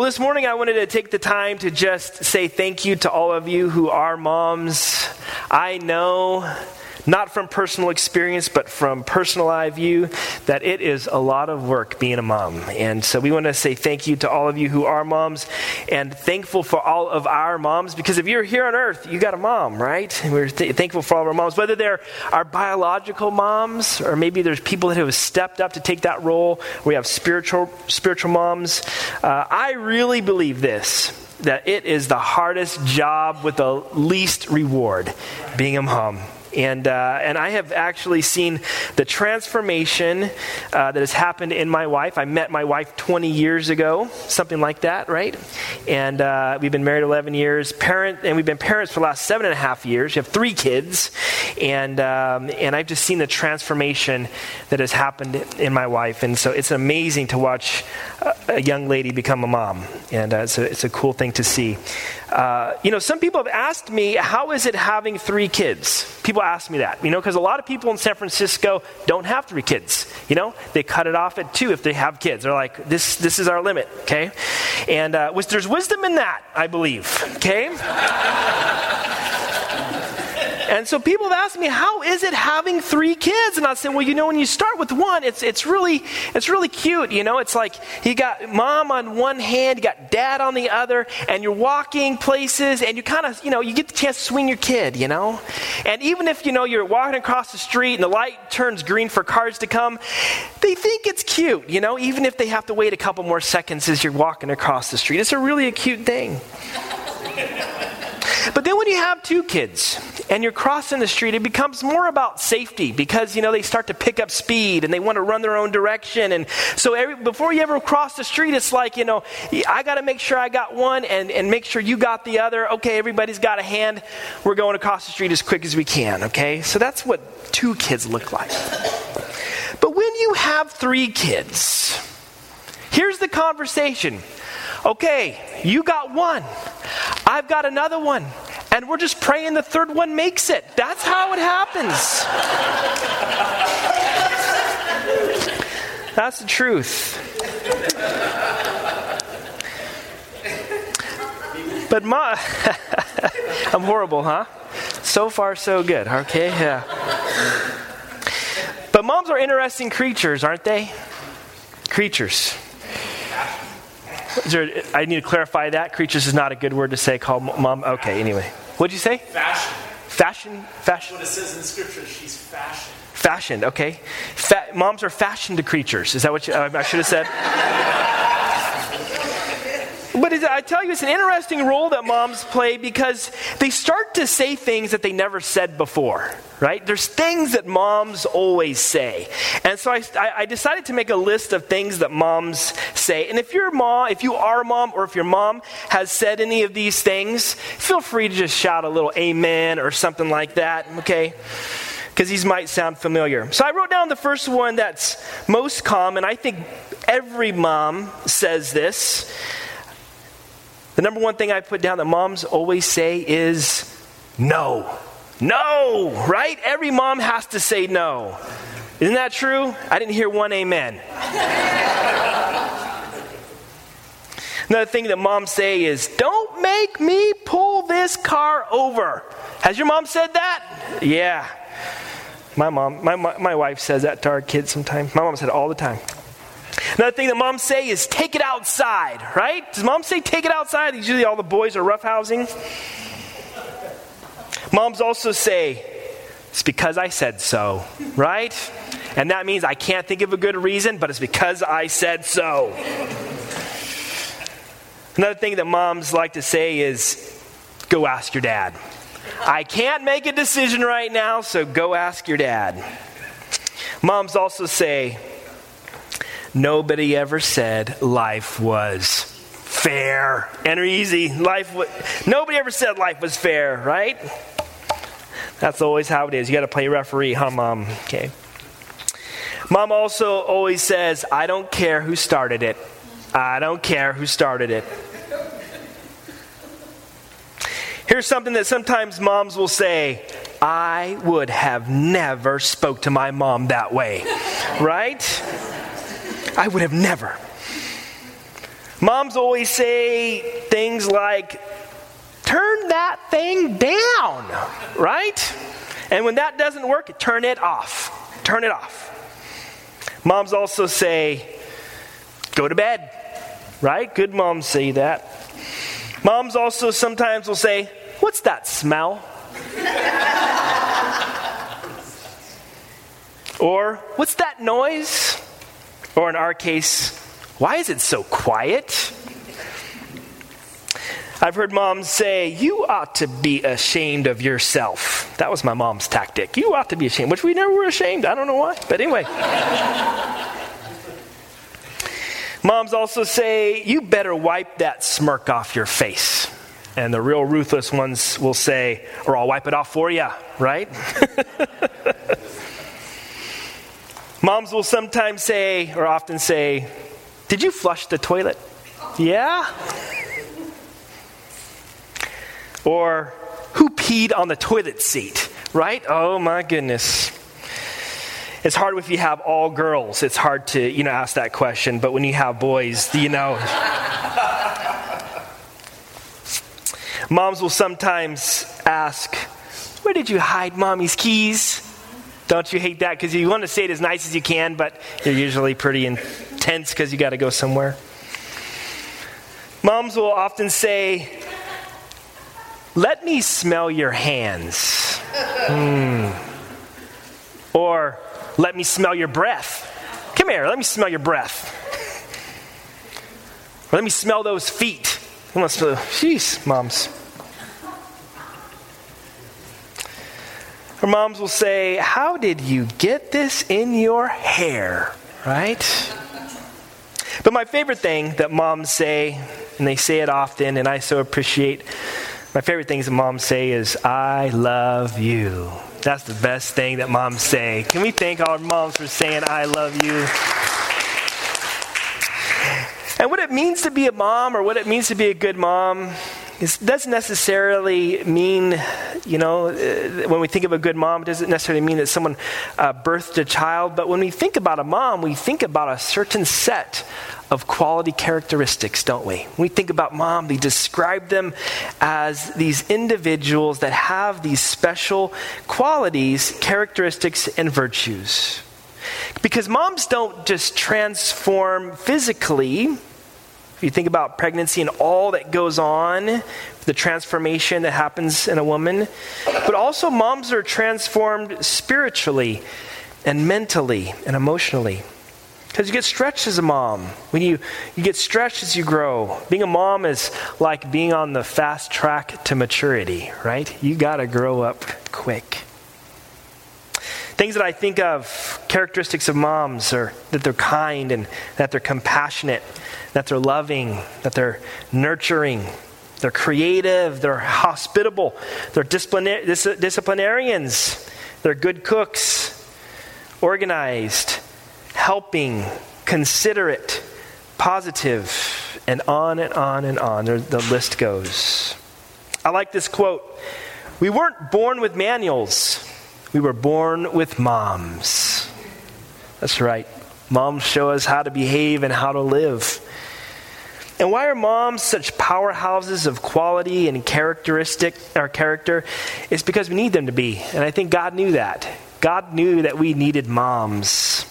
Well, this morning I wanted to take the time to just say thank you to all of you who are moms. I know not from personal experience, but from personal eye view, that it is a lot of work being a mom. And so we want to say thank you to all of you who are moms and thankful for all of our moms because if you're here on earth, you got a mom, right? And we're th- thankful for all of our moms, whether they're our biological moms or maybe there's people that have stepped up to take that role. We have spiritual, spiritual moms. Uh, I really believe this that it is the hardest job with the least reward being a mom. And, uh, and I have actually seen the transformation uh, that has happened in my wife. I met my wife 20 years ago, something like that, right? And uh, we've been married 11 years, parent, and we've been parents for the last seven and a half years. We have three kids, and, um, and I've just seen the transformation that has happened in my wife. And so it's amazing to watch a young lady become a mom, and uh, it's, a, it's a cool thing to see. Uh, you know, some people have asked me, how is it having three kids? People ask me that, you know, because a lot of people in San Francisco don't have three kids. You know, they cut it off at two if they have kids. They're like, this, this is our limit, okay? And uh, there's wisdom in that, I believe, okay? And so people have asked me, how is it having three kids? And I said, well, you know, when you start with one, it's, it's, really, it's really cute. You know, it's like you got mom on one hand, you got dad on the other, and you're walking places, and you kind of, you know, you get the chance to swing your kid, you know? And even if, you know, you're walking across the street and the light turns green for cars to come, they think it's cute, you know, even if they have to wait a couple more seconds as you're walking across the street. It's a really a cute thing. But then when you have two kids and you're crossing the street, it becomes more about safety because, you know, they start to pick up speed and they want to run their own direction. And so every, before you ever cross the street, it's like, you know, I got to make sure I got one and, and make sure you got the other. Okay, everybody's got a hand. We're going across the street as quick as we can, okay? So that's what two kids look like. But when you have three kids, here's the conversation. Okay, you got one. I've got another one. And we're just praying the third one makes it. That's how it happens. That's the truth. But my, I'm horrible, huh? So far, so good. Okay, yeah. But moms are interesting creatures, aren't they? Creatures. There, I need to clarify that. Creatures is not a good word to say. Call mom. Okay. Anyway, what'd you say? Fashion. Fashion. Fashion. What it says in Scripture, she's fashioned. Fashioned. Okay. Fa- moms are fashioned to creatures. Is that what you, uh, I should have said? But I tell you, it's an interesting role that moms play because they start to say things that they never said before, right? There's things that moms always say. And so I, I decided to make a list of things that moms say. And if your mom, if you are a mom, or if your mom has said any of these things, feel free to just shout a little amen or something like that, okay? Because these might sound familiar. So I wrote down the first one that's most common. I think every mom says this. The number one thing I put down that moms always say is no. No, right? Every mom has to say no. Isn't that true? I didn't hear one amen. Another thing that moms say is, don't make me pull this car over. Has your mom said that? Yeah. My mom, my, my, my wife says that to our kids sometimes. My mom said it all the time. Another thing that moms say is take it outside, right? Does mom say take it outside? Usually all the boys are roughhousing. Moms also say, it's because I said so, right? And that means I can't think of a good reason, but it's because I said so. Another thing that moms like to say is, go ask your dad. I can't make a decision right now, so go ask your dad. Moms also say, Nobody ever said life was fair and easy. Life was, nobody ever said life was fair, right? That's always how it is. You got to play referee, huh, mom? Okay. Mom also always says, I don't care who started it. I don't care who started it. Here's something that sometimes moms will say I would have never spoke to my mom that way. Right? I would have never. Moms always say things like, turn that thing down, right? And when that doesn't work, turn it off. Turn it off. Moms also say, go to bed, right? Good moms say that. Moms also sometimes will say, What's that smell? or, What's that noise? Or in our case, Why is it so quiet? I've heard moms say, You ought to be ashamed of yourself. That was my mom's tactic. You ought to be ashamed, which we never were ashamed. I don't know why. But anyway. moms also say, You better wipe that smirk off your face. And the real ruthless ones will say, Or I'll wipe it off for you, right? moms will sometimes say, or often say, Did you flush the toilet? Yeah? Or who peed on the toilet seat, right? Oh my goodness. It's hard if you have all girls. It's hard to, you know, ask that question, but when you have boys, you know. Moms will sometimes ask, Where did you hide mommy's keys? Don't you hate that? Because you want to say it as nice as you can, but you're usually pretty intense because you got to go somewhere. Moms will often say, let me smell your hands. Mm. Or, let me smell your breath. Come here, let me smell your breath. Or let me smell those feet. Jeez, moms. Or moms will say, How did you get this in your hair? Right? But my favorite thing that moms say, and they say it often, and I so appreciate my favorite things that moms say is, I love you. That's the best thing that moms say. Can we thank our moms for saying, I love you? And what it means to be a mom or what it means to be a good mom it doesn't necessarily mean, you know, uh, when we think of a good mom, it doesn't necessarily mean that someone uh, birthed a child. But when we think about a mom, we think about a certain set of quality characteristics, don't we? When we think about mom, we describe them as these individuals that have these special qualities, characteristics, and virtues. Because moms don't just transform physically if you think about pregnancy and all that goes on, the transformation that happens in a woman, but also moms are transformed spiritually and mentally and emotionally. Because you get stretched as a mom. When you, you get stretched as you grow. Being a mom is like being on the fast track to maturity, right? You got to grow up quick. Things that I think of, characteristics of moms, are that they're kind and that they're compassionate, that they're loving, that they're nurturing, they're creative, they're hospitable, they're disciplinarians, they're good cooks, organized, helping, considerate, positive, and on and on and on. The list goes. I like this quote We weren't born with manuals we were born with moms. That's right. Moms show us how to behave and how to live. And why are moms such powerhouses of quality and characteristic or character? It's because we need them to be. And I think God knew that. God knew that we needed moms.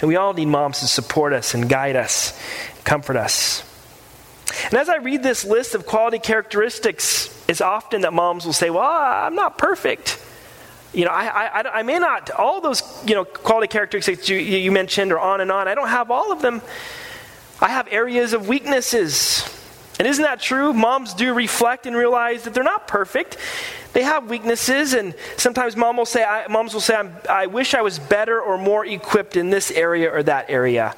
And we all need moms to support us and guide us, comfort us. And as I read this list of quality characteristics, it's often that moms will say, Well, I'm not perfect you know, I, I, I, may not, all those, you know, quality characteristics you, you mentioned or on and on, I don't have all of them. I have areas of weaknesses. And isn't that true? Moms do reflect and realize that they're not perfect. They have weaknesses, and sometimes mom will say, I, moms will say, i wish I was better or more equipped in this area or that area.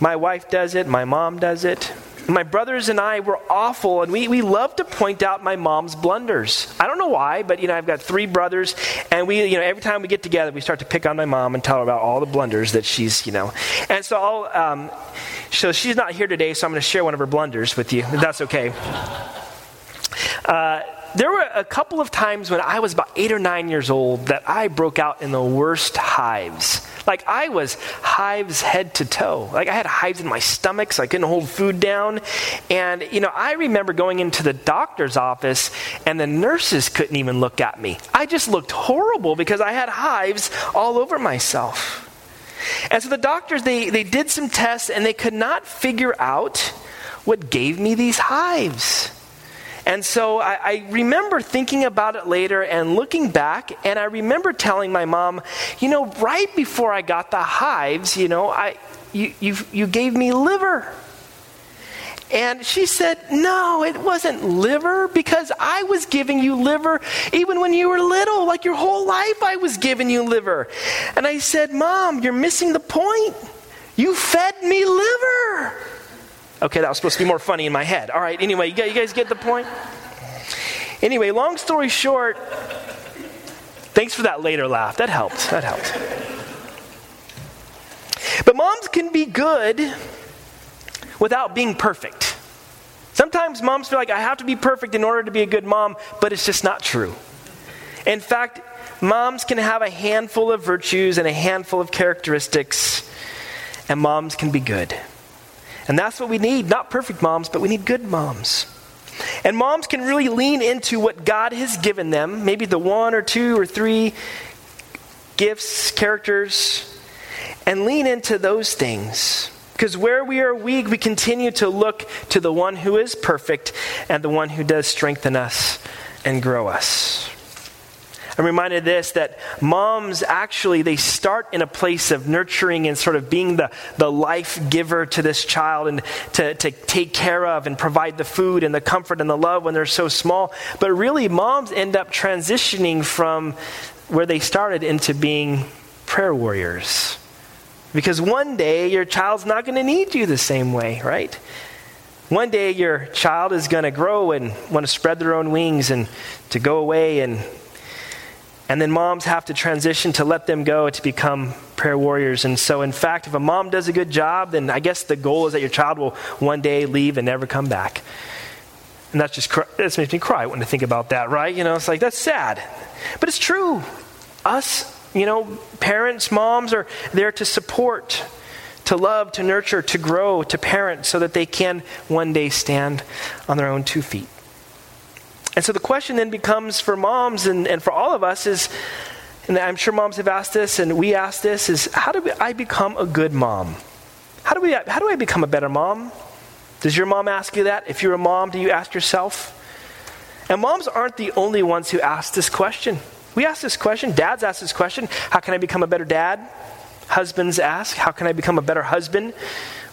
My wife does it, my mom does it. My brothers and I were awful, and we, we love to point out my mom's blunders. I don't know why, but you know, I've got three brothers, and we, you know, every time we get together, we start to pick on my mom and tell her about all the blunders that she's, you know. And so I'll, um, so she's not here today, so I'm going to share one of her blunders with you. That's okay. Uh, there were a couple of times when I was about eight or nine years old that I broke out in the worst hives. Like I was hives head to toe. Like I had hives in my stomach, so I couldn't hold food down. And, you know, I remember going into the doctor's office and the nurses couldn't even look at me. I just looked horrible because I had hives all over myself. And so the doctors, they, they did some tests and they could not figure out what gave me these hives. And so I, I, remember thinking about it later and looking back, and I remember telling my mom, you know, right before I got the hives, you know, I, you, you, you gave me liver. And she said, No, it wasn't liver because I was giving you liver even when you were little. Like your whole life, I was giving you liver. And I said, Mom, you're missing the point. You fed me liver. Okay, that was supposed to be more funny in my head. All right, anyway, you guys get the point? Anyway, long story short, thanks for that later laugh. That helped. That helped. But moms can be good without being perfect. Sometimes moms feel like I have to be perfect in order to be a good mom, but it's just not true. In fact, moms can have a handful of virtues and a handful of characteristics, and moms can be good. And that's what we need. Not perfect moms, but we need good moms. And moms can really lean into what God has given them, maybe the one or two or three gifts, characters, and lean into those things. Because where we are weak, we continue to look to the one who is perfect and the one who does strengthen us and grow us. I'm reminded of this that moms actually they start in a place of nurturing and sort of being the, the life giver to this child and to, to take care of and provide the food and the comfort and the love when they're so small. But really moms end up transitioning from where they started into being prayer warriors. Because one day your child's not going to need you the same way, right? One day your child is going to grow and want to spread their own wings and to go away and and then moms have to transition to let them go to become prayer warriors. And so, in fact, if a mom does a good job, then I guess the goal is that your child will one day leave and never come back. And that's just, that makes me cry when I think about that, right? You know, it's like, that's sad. But it's true. Us, you know, parents, moms are there to support, to love, to nurture, to grow, to parent so that they can one day stand on their own two feet. And so the question then becomes for moms and, and for all of us is, and I'm sure moms have asked this and we ask this, is how do I become a good mom? How do, we, how do I become a better mom? Does your mom ask you that? If you're a mom, do you ask yourself? And moms aren't the only ones who ask this question. We ask this question. Dads ask this question How can I become a better dad? Husbands ask, How can I become a better husband?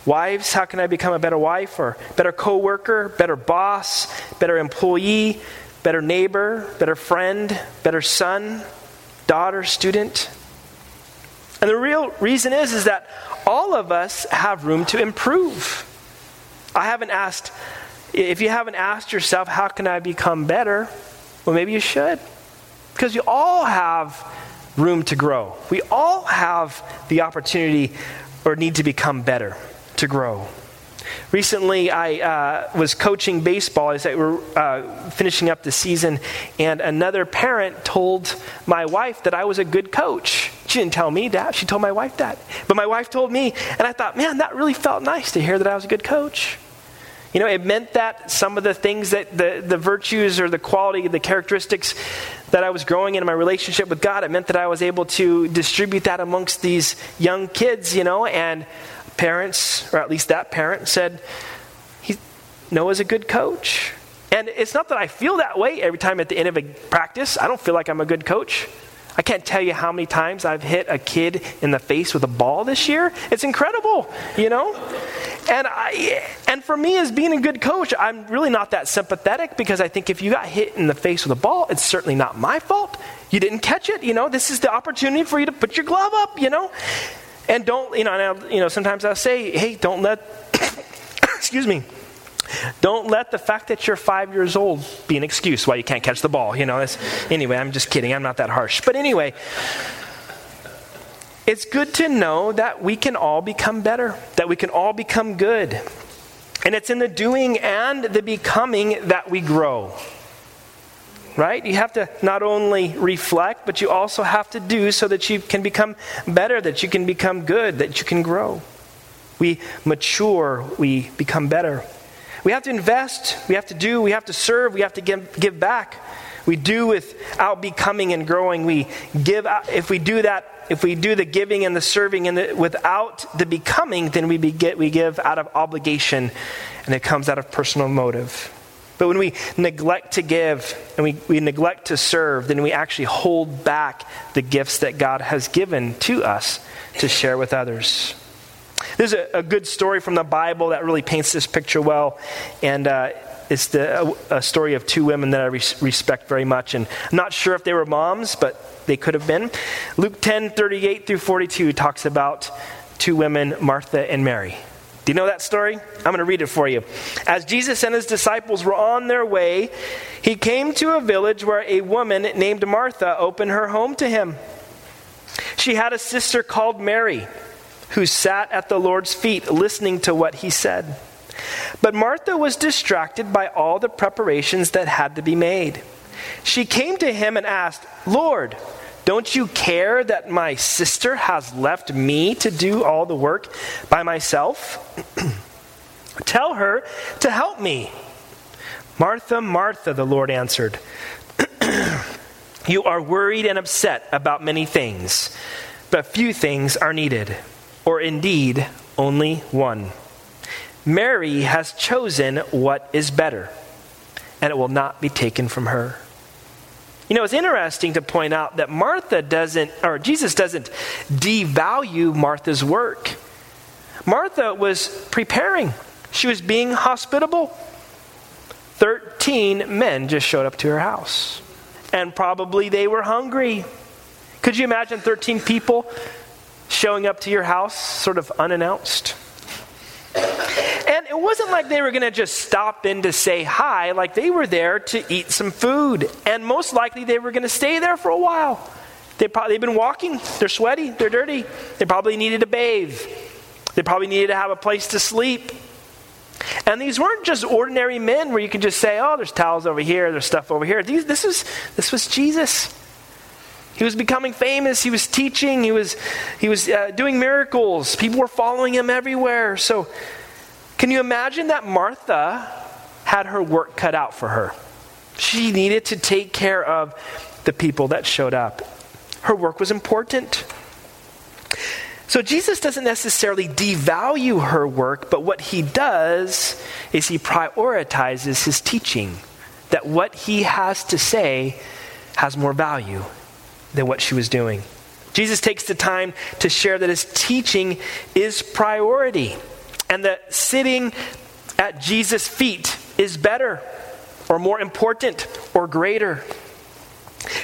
Wives, how can I become a better wife or better coworker, better boss, better employee, better neighbor, better friend, better son, daughter, student? And the real reason is is that all of us have room to improve. I haven't asked if you haven't asked yourself how can I become better? Well, maybe you should. Because you all have room to grow. We all have the opportunity or need to become better to grow. Recently, I uh, was coaching baseball as we were uh, finishing up the season, and another parent told my wife that I was a good coach. She didn't tell me that, she told my wife that. But my wife told me, and I thought, man, that really felt nice to hear that I was a good coach. You know, it meant that some of the things that the, the virtues or the quality, the characteristics that I was growing in my relationship with God, it meant that I was able to distribute that amongst these young kids, you know, and parents, or at least that parent, said, Noah's a good coach. And it's not that I feel that way every time at the end of a practice. I don't feel like I'm a good coach. I can't tell you how many times I've hit a kid in the face with a ball this year. It's incredible, you know? And I and for me as being a good coach, I'm really not that sympathetic because I think if you got hit in the face with a ball, it's certainly not my fault. You didn't catch it, you know? This is the opportunity for you to put your glove up, you know? And don't, you know, I, you know, sometimes I'll say, hey, don't let, excuse me, don't let the fact that you're five years old be an excuse why you can't catch the ball. You know, anyway, I'm just kidding. I'm not that harsh. But anyway, it's good to know that we can all become better, that we can all become good. And it's in the doing and the becoming that we grow. Right? You have to not only reflect, but you also have to do so that you can become better, that you can become good, that you can grow. We mature, we become better. We have to invest, we have to do, we have to serve, we have to give, give back. We do without becoming and growing. We give out, if we do that, if we do the giving and the serving and the, without the becoming, then we, be, we give out of obligation and it comes out of personal motive. But when we neglect to give and we, we neglect to serve, then we actually hold back the gifts that God has given to us to share with others. There's a, a good story from the Bible that really paints this picture well. And uh, it's the, a, a, story of two women that I res- respect very much. And I'm not sure if they were moms, but they could have been. Luke 10 38 through 42 talks about two women, Martha and Mary. Do you know that story? I'm going to read it for you. As Jesus and his disciples were on their way, he came to a village where a woman named Martha opened her home to him. She had a sister called Mary who sat at the Lord's feet listening to what he said. But Martha was distracted by all the preparations that had to be made. She came to him and asked, Lord, don't you care that my sister has left me to do all the work by myself? Tell her to help me. Martha, Martha, the Lord answered, You are worried and upset about many things, but few things are needed, or indeed only one. Mary has chosen what is better, and it will not be taken from her. You know, it's interesting to point out that Martha doesn't, or Jesus doesn't devalue Martha's work. Martha was preparing, she was being hospitable. 13 men just showed up to her house, and probably they were hungry. Could you imagine 13 people showing up to your house sort of unannounced? And it wasn't like they were going to just stop in to say hi, like they were there to eat some food. And most likely they were going to stay there for a while. They probably, they've been walking, they're sweaty, they're dirty. They probably needed to bathe, they probably needed to have a place to sleep. And these weren't just ordinary men where you could just say, oh, there's towels over here, there's stuff over here. These, this, was, this was Jesus. He was becoming famous. He was teaching. He was, he was uh, doing miracles. People were following him everywhere. So, can you imagine that Martha had her work cut out for her? She needed to take care of the people that showed up. Her work was important. So Jesus doesn't necessarily devalue her work, but what he does is he prioritizes his teaching. That what he has to say has more value than what she was doing. Jesus takes the time to share that his teaching is priority and that sitting at Jesus' feet is better or more important or greater.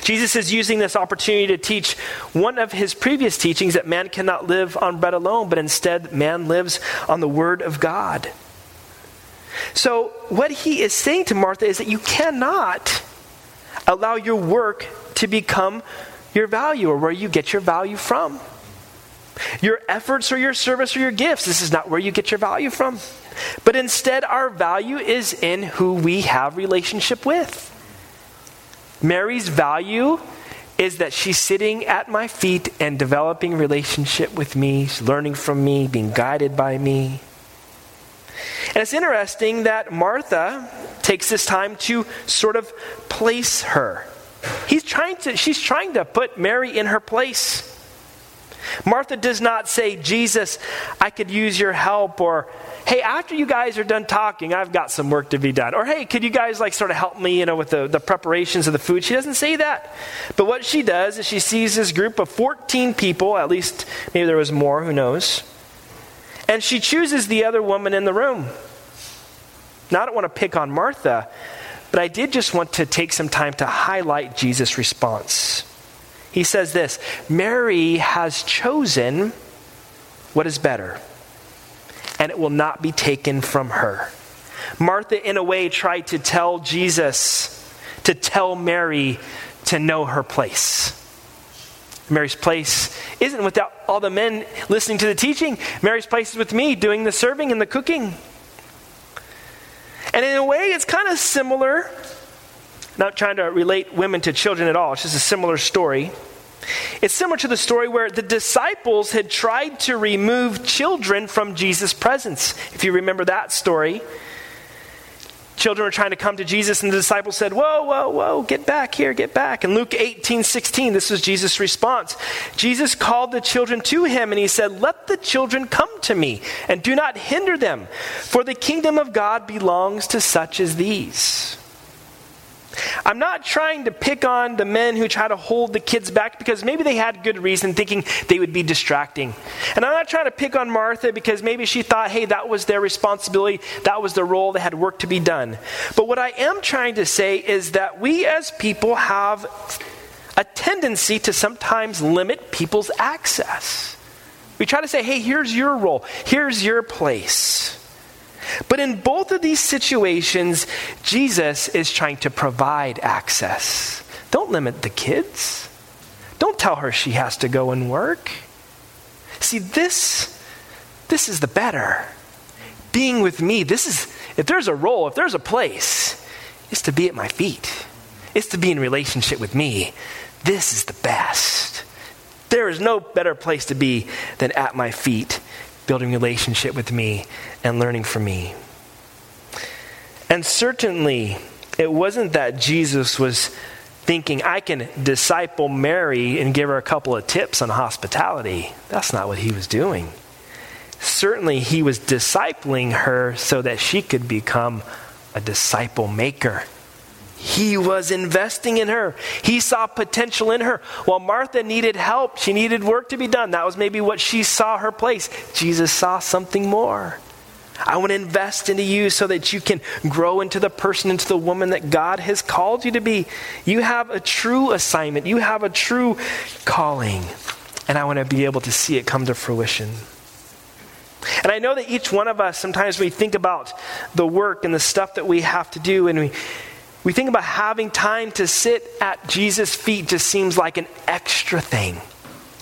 Jesus is using this opportunity to teach one of his previous teachings that man cannot live on bread alone, but instead man lives on the word of God. So, what he is saying to Martha is that you cannot allow your work to become your value or where you get your value from. Your efforts or your service or your gifts, this is not where you get your value from. But instead, our value is in who we have relationship with. Mary's value is that she's sitting at my feet and developing relationship with me, she's learning from me, being guided by me. And it's interesting that Martha takes this time to sort of place her He's trying to, she's trying to put Mary in her place. Martha does not say, Jesus, I could use your help, or hey, after you guys are done talking, I've got some work to be done. Or hey, could you guys like sort of help me, you know, with the, the preparations of the food? She doesn't say that. But what she does is she sees this group of 14 people, at least maybe there was more, who knows. And she chooses the other woman in the room. Now, I don't want to pick on Martha, but I did just want to take some time to highlight Jesus' response. He says this Mary has chosen what is better, and it will not be taken from her. Martha, in a way, tried to tell Jesus, to tell Mary to know her place. Mary's place isn't without all the men listening to the teaching. Mary's place is with me doing the serving and the cooking. And in a way, it's kind of similar Not trying to relate women to children at all, it's just a similar story. It's similar to the story where the disciples had tried to remove children from Jesus' presence. If you remember that story, children were trying to come to Jesus, and the disciples said, Whoa, whoa, whoa, get back here, get back. In Luke 18 16, this was Jesus' response. Jesus called the children to him, and he said, Let the children come to me, and do not hinder them, for the kingdom of God belongs to such as these. I'm not trying to pick on the men who try to hold the kids back because maybe they had good reason thinking they would be distracting. And I'm not trying to pick on Martha because maybe she thought, hey, that was their responsibility, that was their role, they had work to be done. But what I am trying to say is that we as people have a tendency to sometimes limit people's access. We try to say, hey, here's your role, here's your place. But in both of these situations, Jesus is trying to provide access. Don't limit the kids. Don't tell her she has to go and work. See, this this is the better. Being with me, this is if there's a role, if there's a place, it's to be at my feet. It's to be in relationship with me. This is the best. There is no better place to be than at my feet building relationship with me and learning from me. And certainly, it wasn't that Jesus was thinking, I can disciple Mary and give her a couple of tips on hospitality. That's not what he was doing. Certainly, he was discipling her so that she could become a disciple maker. He was investing in her. He saw potential in her. While Martha needed help, she needed work to be done. That was maybe what she saw her place. Jesus saw something more. I want to invest into you so that you can grow into the person, into the woman that God has called you to be. You have a true assignment, you have a true calling. And I want to be able to see it come to fruition. And I know that each one of us, sometimes we think about the work and the stuff that we have to do, and we we think about having time to sit at Jesus' feet just seems like an extra thing.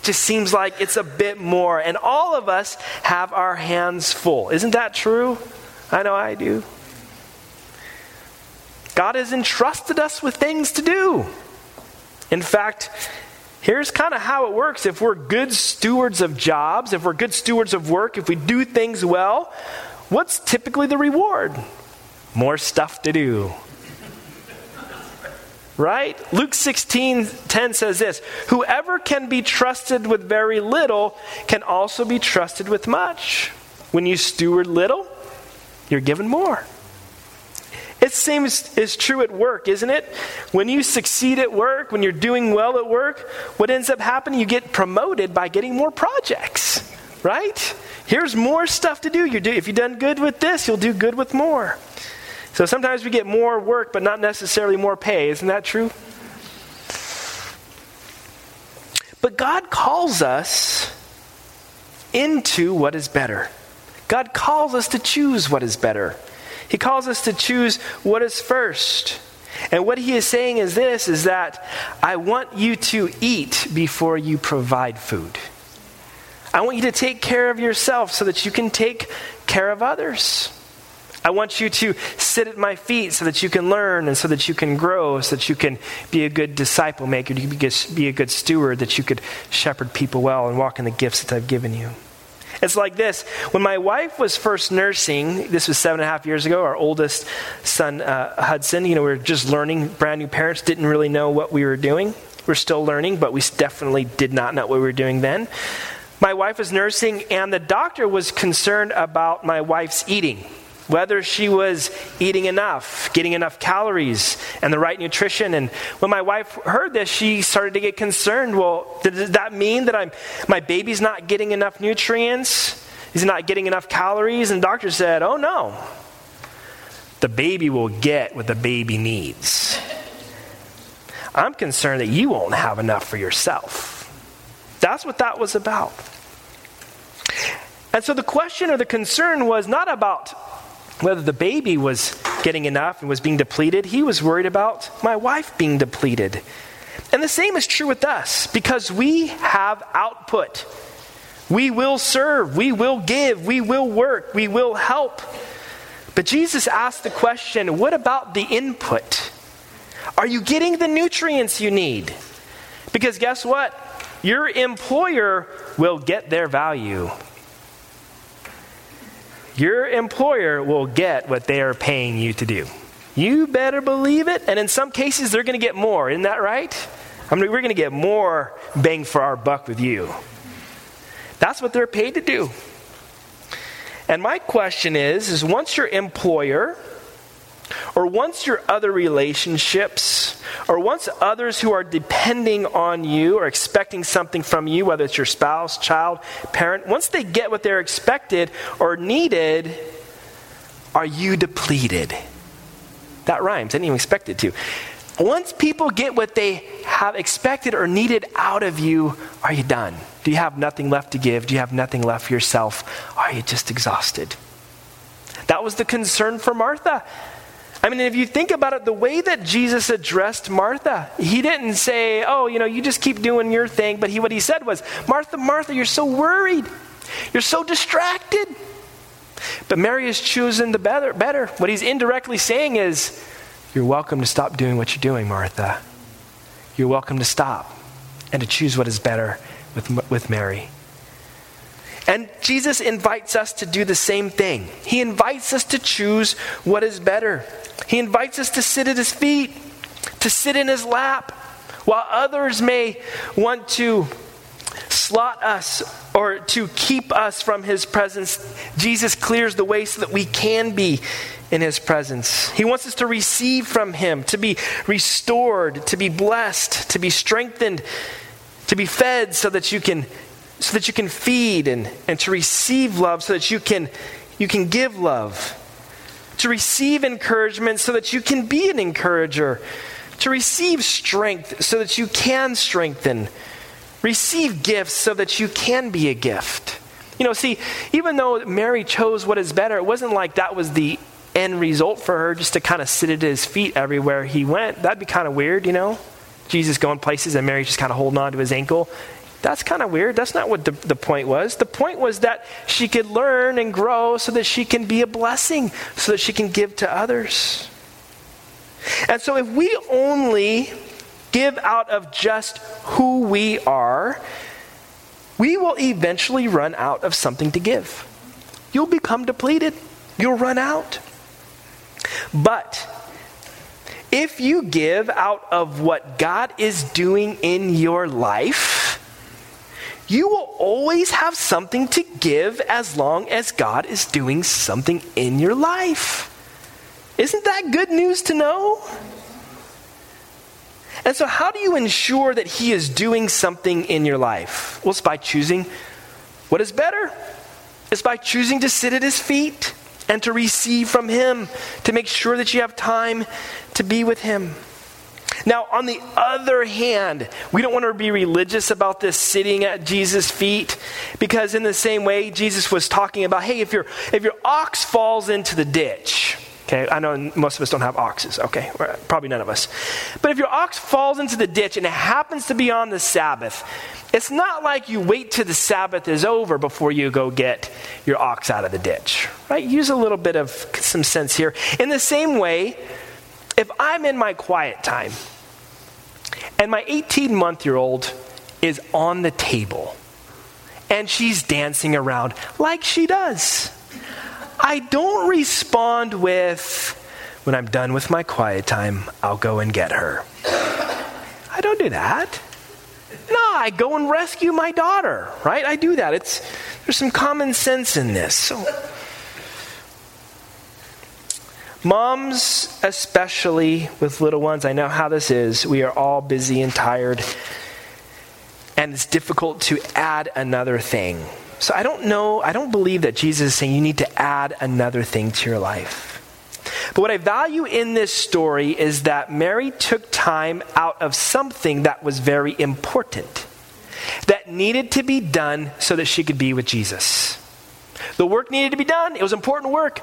Just seems like it's a bit more. And all of us have our hands full. Isn't that true? I know I do. God has entrusted us with things to do. In fact, here's kind of how it works. If we're good stewards of jobs, if we're good stewards of work, if we do things well, what's typically the reward? More stuff to do right? Luke 16 10 says this Whoever can be trusted with very little can also be trusted with much. When you steward little, you're given more. It seems is true at work, isn't it? When you succeed at work, when you're doing well at work, what ends up happening? You get promoted by getting more projects, right? Here's more stuff to do. You're do if you've done good with this, you'll do good with more. So sometimes we get more work, but not necessarily more pay. Isn't that true? But God calls us into what is better. God calls us to choose what is better. He calls us to choose what is first. And what he is saying is this is that I want you to eat before you provide food. I want you to take care of yourself so that you can take care of others. I want you to sit at my feet so that you can learn and so that you can grow, so that you can be a good disciple maker, you can be a good steward, that you could shepherd people well and walk in the gifts that I've given you. It's like this. When my wife was first nursing, this was seven and a half years ago, our oldest son, uh, Hudson, you know, we were just learning, brand new parents, didn't really know what we were doing. We're still learning, but we definitely did not know what we were doing then. My wife was nursing, and the doctor was concerned about my wife's eating whether she was eating enough, getting enough calories, and the right nutrition. And when my wife heard this, she started to get concerned. Well, does that mean that I'm, my baby's not getting enough nutrients? He's not getting enough calories? And the doctor said, Oh, no. The baby will get what the baby needs. I'm concerned that you won't have enough for yourself. That's what that was about. And so the question or the concern was not about whether the baby was getting enough and was being depleted, he was worried about my wife being depleted. And the same is true with us because we have output. We will serve, we will give, we will work, we will help. But Jesus asked the question what about the input? Are you getting the nutrients you need? Because guess what? Your employer will get their value. Your employer will get what they are paying you to do. You better believe it. And in some cases, they're going to get more. Isn't that right? I mean, we're going to get more bang for our buck with you. That's what they're paid to do. And my question is, is once your employer or once your other relationships, or once others who are depending on you or expecting something from you, whether it's your spouse, child, parent, once they get what they're expected or needed, are you depleted? That rhymes. I didn't even expect it to. Once people get what they have expected or needed out of you, are you done? Do you have nothing left to give? Do you have nothing left for yourself? Are you just exhausted? That was the concern for Martha. I mean, if you think about it, the way that Jesus addressed Martha, he didn't say, oh, you know, you just keep doing your thing. But he, what he said was, Martha, Martha, you're so worried. You're so distracted. But Mary has chosen the better, better. What he's indirectly saying is, you're welcome to stop doing what you're doing, Martha. You're welcome to stop and to choose what is better with, with Mary. And Jesus invites us to do the same thing. He invites us to choose what is better. He invites us to sit at his feet, to sit in his lap, while others may want to slot us or to keep us from his presence. Jesus clears the way so that we can be in his presence. He wants us to receive from him, to be restored, to be blessed, to be strengthened, to be fed so that you can so that you can feed and, and to receive love so that you can you can give love to receive encouragement so that you can be an encourager, to receive strength so that you can strengthen, receive gifts so that you can be a gift. You know, see, even though Mary chose what is better, it wasn't like that was the end result for her just to kind of sit at his feet everywhere he went. That'd be kind of weird, you know? Jesus going places and Mary just kind of holding on to his ankle. That's kind of weird. That's not what the, the point was. The point was that she could learn and grow so that she can be a blessing, so that she can give to others. And so if we only give out of just who we are, we will eventually run out of something to give. You'll become depleted, you'll run out. But if you give out of what God is doing in your life, you will always have something to give as long as God is doing something in your life. Isn't that good news to know? And so, how do you ensure that He is doing something in your life? Well, it's by choosing what is better. It's by choosing to sit at His feet and to receive from Him, to make sure that you have time to be with Him. Now, on the other hand, we don't want to be religious about this sitting at Jesus' feet because, in the same way, Jesus was talking about hey, if, your if your ox falls into the ditch, okay, I know most of us don't have oxes, okay, probably none of us. But if your ox falls into the ditch and it happens to be on the Sabbath, it's not like you wait till the Sabbath is over before you go get your ox out of the ditch, right? Use a little bit of some sense here. In the same way, if I'm in my quiet time and my 18 month year old is on the table and she's dancing around like she does, I don't respond with, when I'm done with my quiet time, I'll go and get her. I don't do that. No, I go and rescue my daughter, right? I do that. It's there's some common sense in this. So Moms, especially with little ones, I know how this is. We are all busy and tired, and it's difficult to add another thing. So I don't know, I don't believe that Jesus is saying you need to add another thing to your life. But what I value in this story is that Mary took time out of something that was very important, that needed to be done so that she could be with Jesus. The work needed to be done, it was important work.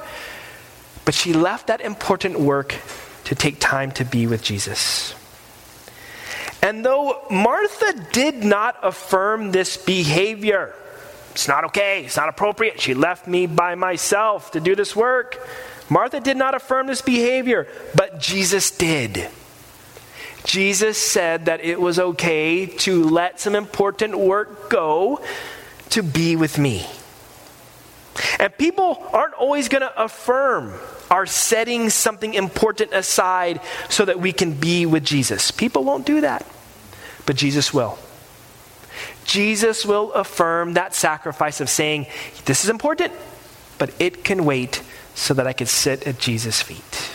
But she left that important work to take time to be with Jesus. And though Martha did not affirm this behavior, it's not okay, it's not appropriate, she left me by myself to do this work. Martha did not affirm this behavior, but Jesus did. Jesus said that it was okay to let some important work go to be with me. And people aren't always going to affirm our setting something important aside so that we can be with Jesus. People won't do that, but Jesus will. Jesus will affirm that sacrifice of saying, This is important, but it can wait so that I can sit at Jesus' feet.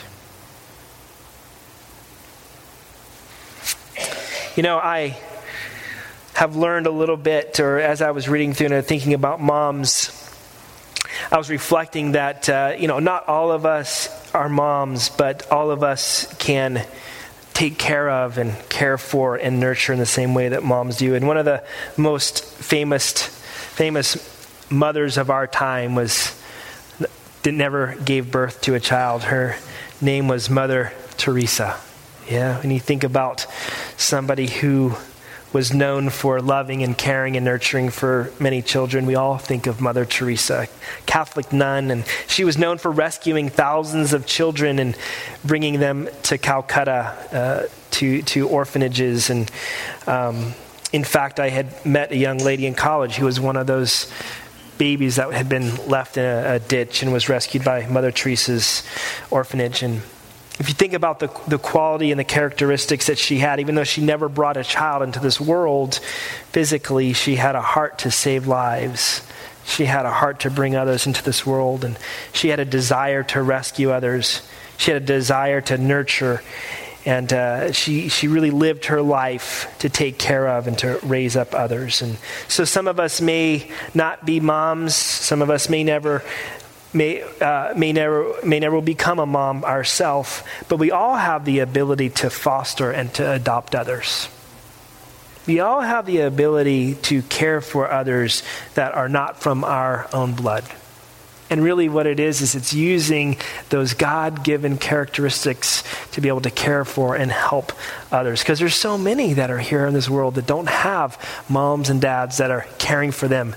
You know, I have learned a little bit, or as I was reading through and thinking about moms, I was reflecting that, uh, you know, not all of us are moms, but all of us can take care of and care for and nurture in the same way that moms do. And one of the most famous, famous mothers of our time was that never gave birth to a child. Her name was Mother Teresa. Yeah, when you think about somebody who was known for loving and caring and nurturing for many children. We all think of Mother Teresa, Catholic nun, and she was known for rescuing thousands of children and bringing them to Calcutta uh, to to orphanages. And um, in fact, I had met a young lady in college who was one of those babies that had been left in a, a ditch and was rescued by Mother Teresa's orphanage and if you think about the, the quality and the characteristics that she had, even though she never brought a child into this world physically, she had a heart to save lives. She had a heart to bring others into this world, and she had a desire to rescue others. She had a desire to nurture, and uh, she, she really lived her life to take care of and to raise up others. And so some of us may not be moms, some of us may never may, uh, may, never, may never become a mom ourselves, but we all have the ability to foster and to adopt others. We all have the ability to care for others that are not from our own blood. And really, what it is, is it's using those God given characteristics to be able to care for and help others. Because there's so many that are here in this world that don't have moms and dads that are caring for them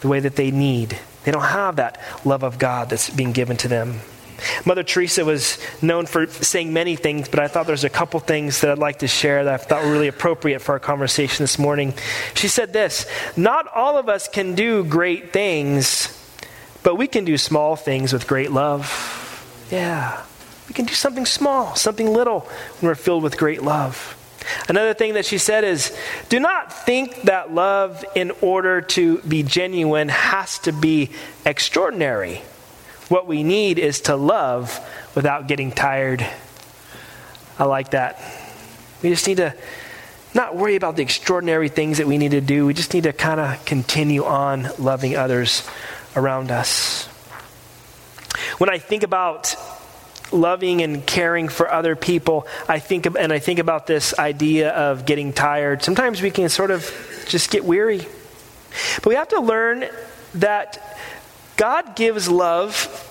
the way that they need. They don't have that love of God that's being given to them. Mother Teresa was known for saying many things, but I thought there's a couple things that I'd like to share that I thought were really appropriate for our conversation this morning. She said this Not all of us can do great things, but we can do small things with great love. Yeah, we can do something small, something little when we're filled with great love. Another thing that she said is do not think that love, in order to be genuine, has to be extraordinary. What we need is to love without getting tired. I like that. We just need to not worry about the extraordinary things that we need to do. We just need to kind of continue on loving others around us. When I think about loving and caring for other people, I think, and I think about this idea of getting tired. Sometimes we can sort of just get weary. But we have to learn that God gives love,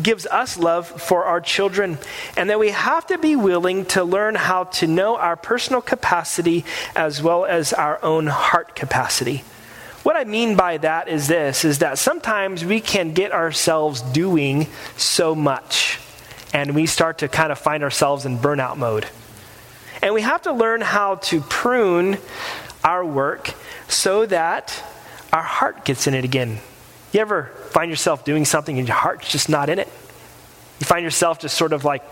gives us love for our children, and that we have to be willing to learn how to know our personal capacity as well as our own heart capacity. What I mean by that is this is that sometimes we can get ourselves doing so much and we start to kind of find ourselves in burnout mode. And we have to learn how to prune our work so that our heart gets in it again. You ever find yourself doing something and your heart's just not in it? You find yourself just sort of like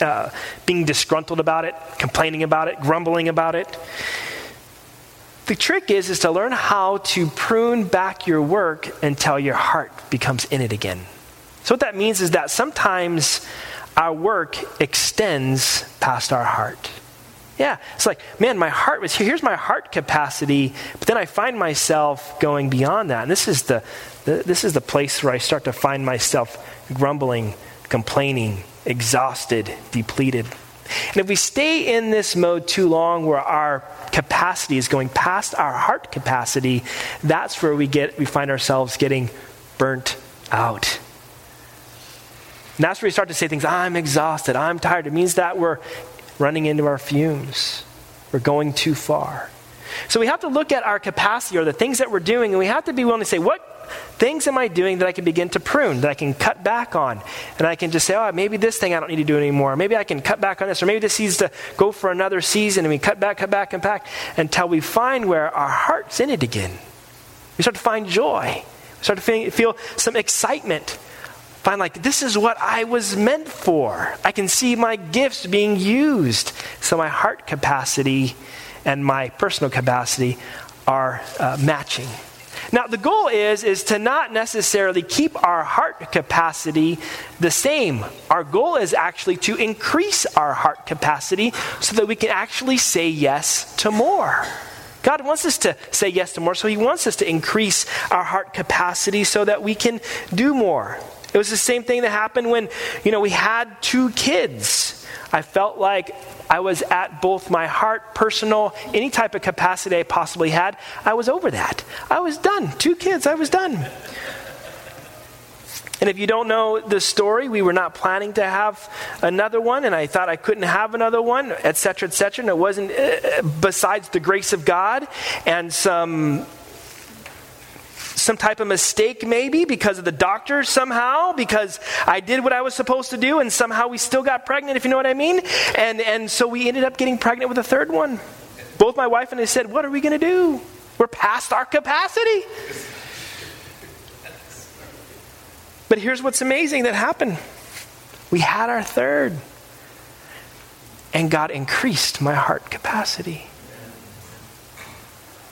uh, being disgruntled about it, complaining about it, grumbling about it. The trick is is to learn how to prune back your work until your heart becomes in it again. So, what that means is that sometimes our work extends past our heart. Yeah, it's like, man, my heart was here. Here's my heart capacity, but then I find myself going beyond that. And this is the, the this is the place where I start to find myself grumbling, complaining, exhausted, depleted. And if we stay in this mode too long where our capacity is going past our heart capacity, that's where we get we find ourselves getting burnt out. And that's where we start to say things, I'm exhausted, I'm tired. It means that we're running into our fumes. We're going too far. So we have to look at our capacity or the things that we're doing, and we have to be willing to say, what, things am I doing that I can begin to prune, that I can cut back on? And I can just say, oh, maybe this thing I don't need to do anymore. Maybe I can cut back on this. Or maybe this needs to go for another season. And we cut back, cut back, and back until we find where our heart's in it again. We start to find joy. We start to feel some excitement find like this is what I was meant for. I can see my gifts being used. So my heart capacity and my personal capacity are uh, matching. Now the goal is is to not necessarily keep our heart capacity the same. Our goal is actually to increase our heart capacity so that we can actually say yes to more. God wants us to say yes to more, so He wants us to increase our heart capacity so that we can do more. It was the same thing that happened when, you know, we had two kids. I felt like I was at both my heart, personal, any type of capacity I possibly had. I was over that. I was done. Two kids, I was done. And if you don't know the story, we were not planning to have another one, and I thought I couldn't have another one, etc., etc. And it wasn't, uh, besides the grace of God and some some type of mistake, maybe because of the doctor somehow, because I did what I was supposed to do, and somehow we still got pregnant, if you know what I mean. And, and so we ended up getting pregnant with a third one. Both my wife and I said, What are we going to do? We're past our capacity. But here's what's amazing that happened we had our third, and God increased my heart capacity.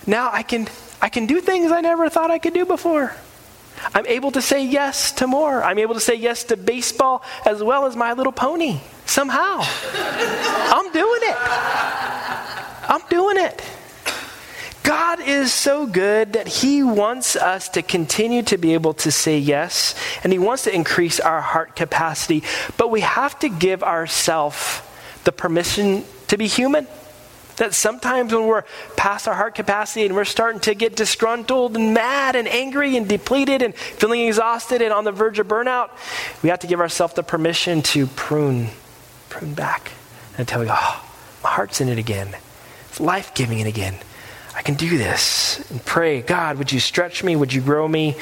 Now I can I can do things I never thought I could do before. I'm able to say yes to more. I'm able to say yes to baseball as well as My Little Pony. Somehow. I'm doing it. I'm doing it. God is so good that He wants us to continue to be able to say yes, and He wants to increase our heart capacity. But we have to give ourselves the permission to be human. That sometimes when we're past our heart capacity and we're starting to get disgruntled and mad and angry and depleted and feeling exhausted and on the verge of burnout, we have to give ourselves the permission to prune, prune back until we go, oh, my heart's in it again. It's life giving it again. I can do this. And pray, God, would you stretch me? Would you grow me?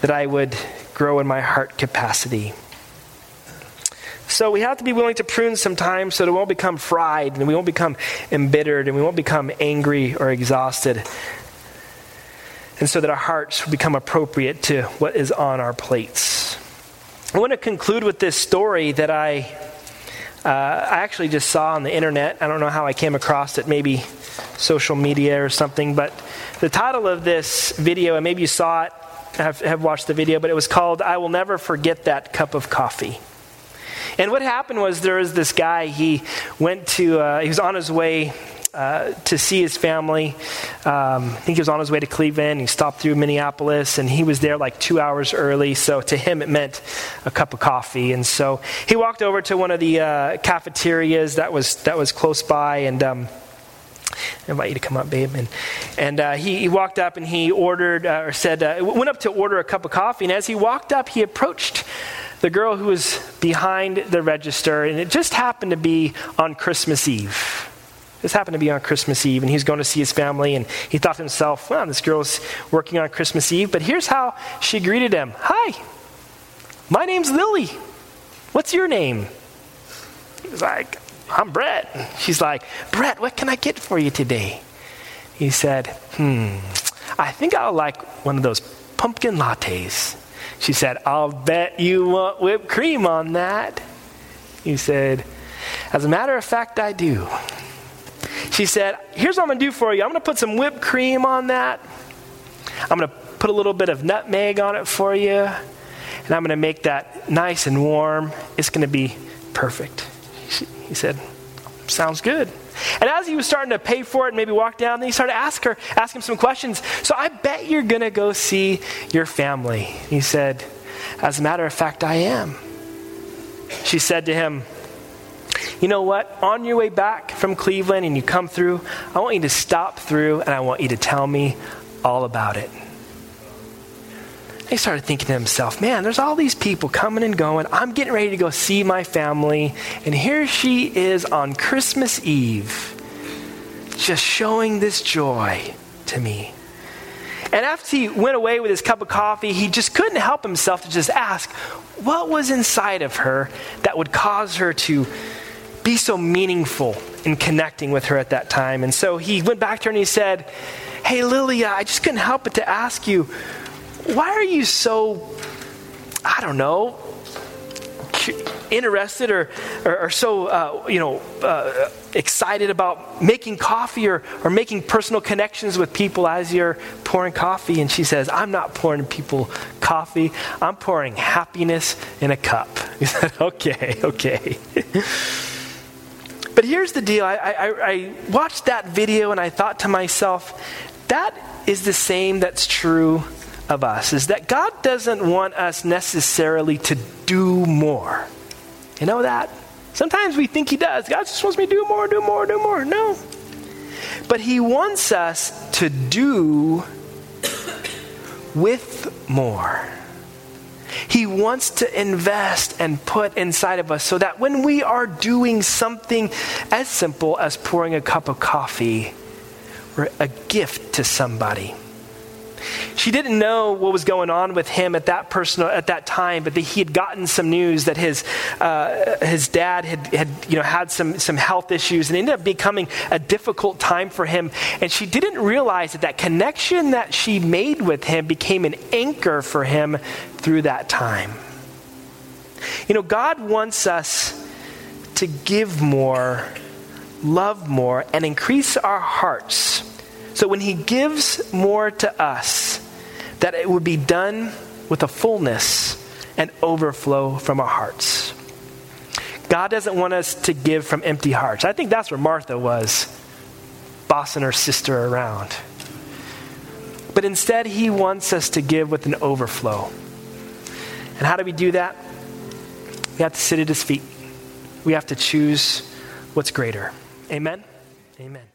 That I would grow in my heart capacity. So we have to be willing to prune sometimes so that we won't become fried and we won't become embittered and we won't become angry or exhausted. And so that our hearts become appropriate to what is on our plates. I want to conclude with this story that I, uh, I actually just saw on the internet. I don't know how I came across it, maybe social media or something, but the title of this video, and maybe you saw it, have, have watched the video, but it was called I Will Never Forget That Cup of Coffee. And what happened was there was this guy, he went to, uh, he was on his way uh, to see his family. Um, I think he was on his way to Cleveland. He stopped through Minneapolis, and he was there like two hours early. So to him, it meant a cup of coffee. And so he walked over to one of the uh, cafeterias that was that was close by, and. Um, I invite you to come up, babe. And, and uh, he, he, walked up and he ordered, uh, or said, uh, went up to order a cup of coffee. And as he walked up, he approached the girl who was behind the register, and it just happened to be on Christmas Eve. This happened to be on Christmas Eve, and he's going to see his family, and he thought to himself, well, this girl's working on Christmas Eve, but here's how she greeted him Hi, my name's Lily. What's your name? He's like, I'm Brett. She's like, Brett, what can I get for you today? He said, Hmm, I think I'll like one of those pumpkin lattes. She said, I'll bet you want whipped cream on that. He said, As a matter of fact, I do. She said, Here's what I'm going to do for you I'm going to put some whipped cream on that. I'm going to put a little bit of nutmeg on it for you. And I'm going to make that nice and warm. It's going to be perfect. He said, Sounds good. And as he was starting to pay for it and maybe walk down, then he started to ask her, ask him some questions. So I bet you're going to go see your family. He said, As a matter of fact, I am. She said to him, You know what? On your way back from Cleveland and you come through, I want you to stop through and I want you to tell me all about it he started thinking to himself, man, there's all these people coming and going. I'm getting ready to go see my family. And here she is on Christmas Eve, just showing this joy to me. And after he went away with his cup of coffee, he just couldn't help himself to just ask what was inside of her that would cause her to be so meaningful in connecting with her at that time. And so he went back to her and he said, Hey, Lilia, I just couldn't help but to ask you, why are you so, I don't know, interested or, or, or so, uh, you know, uh, excited about making coffee or, or making personal connections with people as you're pouring coffee. And she says, I'm not pouring people coffee, I'm pouring happiness in a cup. He said, okay, okay. but here's the deal I, I, I watched that video and I thought to myself, that is the same that's true of us, is that God doesn't want us necessarily to do more. You know that? Sometimes we think He does. God just wants me to do more, do more, do more. No. But He wants us to do with more. He wants to invest and put inside of us so that when we are doing something as simple as pouring a cup of coffee, we're a gift to somebody. She didn't know what was going on with him at that personal at that time, but he had gotten some news that his uh, his dad had, had you know had some some health issues and ended up becoming a difficult time for him. And she didn't realize that that connection that she made with him became an anchor for him through that time. You know, God wants us to give more, love more, and increase our hearts so when he gives more to us, that it would be done with a fullness and overflow from our hearts. God doesn't want us to give from empty hearts. I think that's where Martha was, bossing her sister around. But instead, he wants us to give with an overflow. And how do we do that? We have to sit at his feet. We have to choose what's greater. Amen? Amen.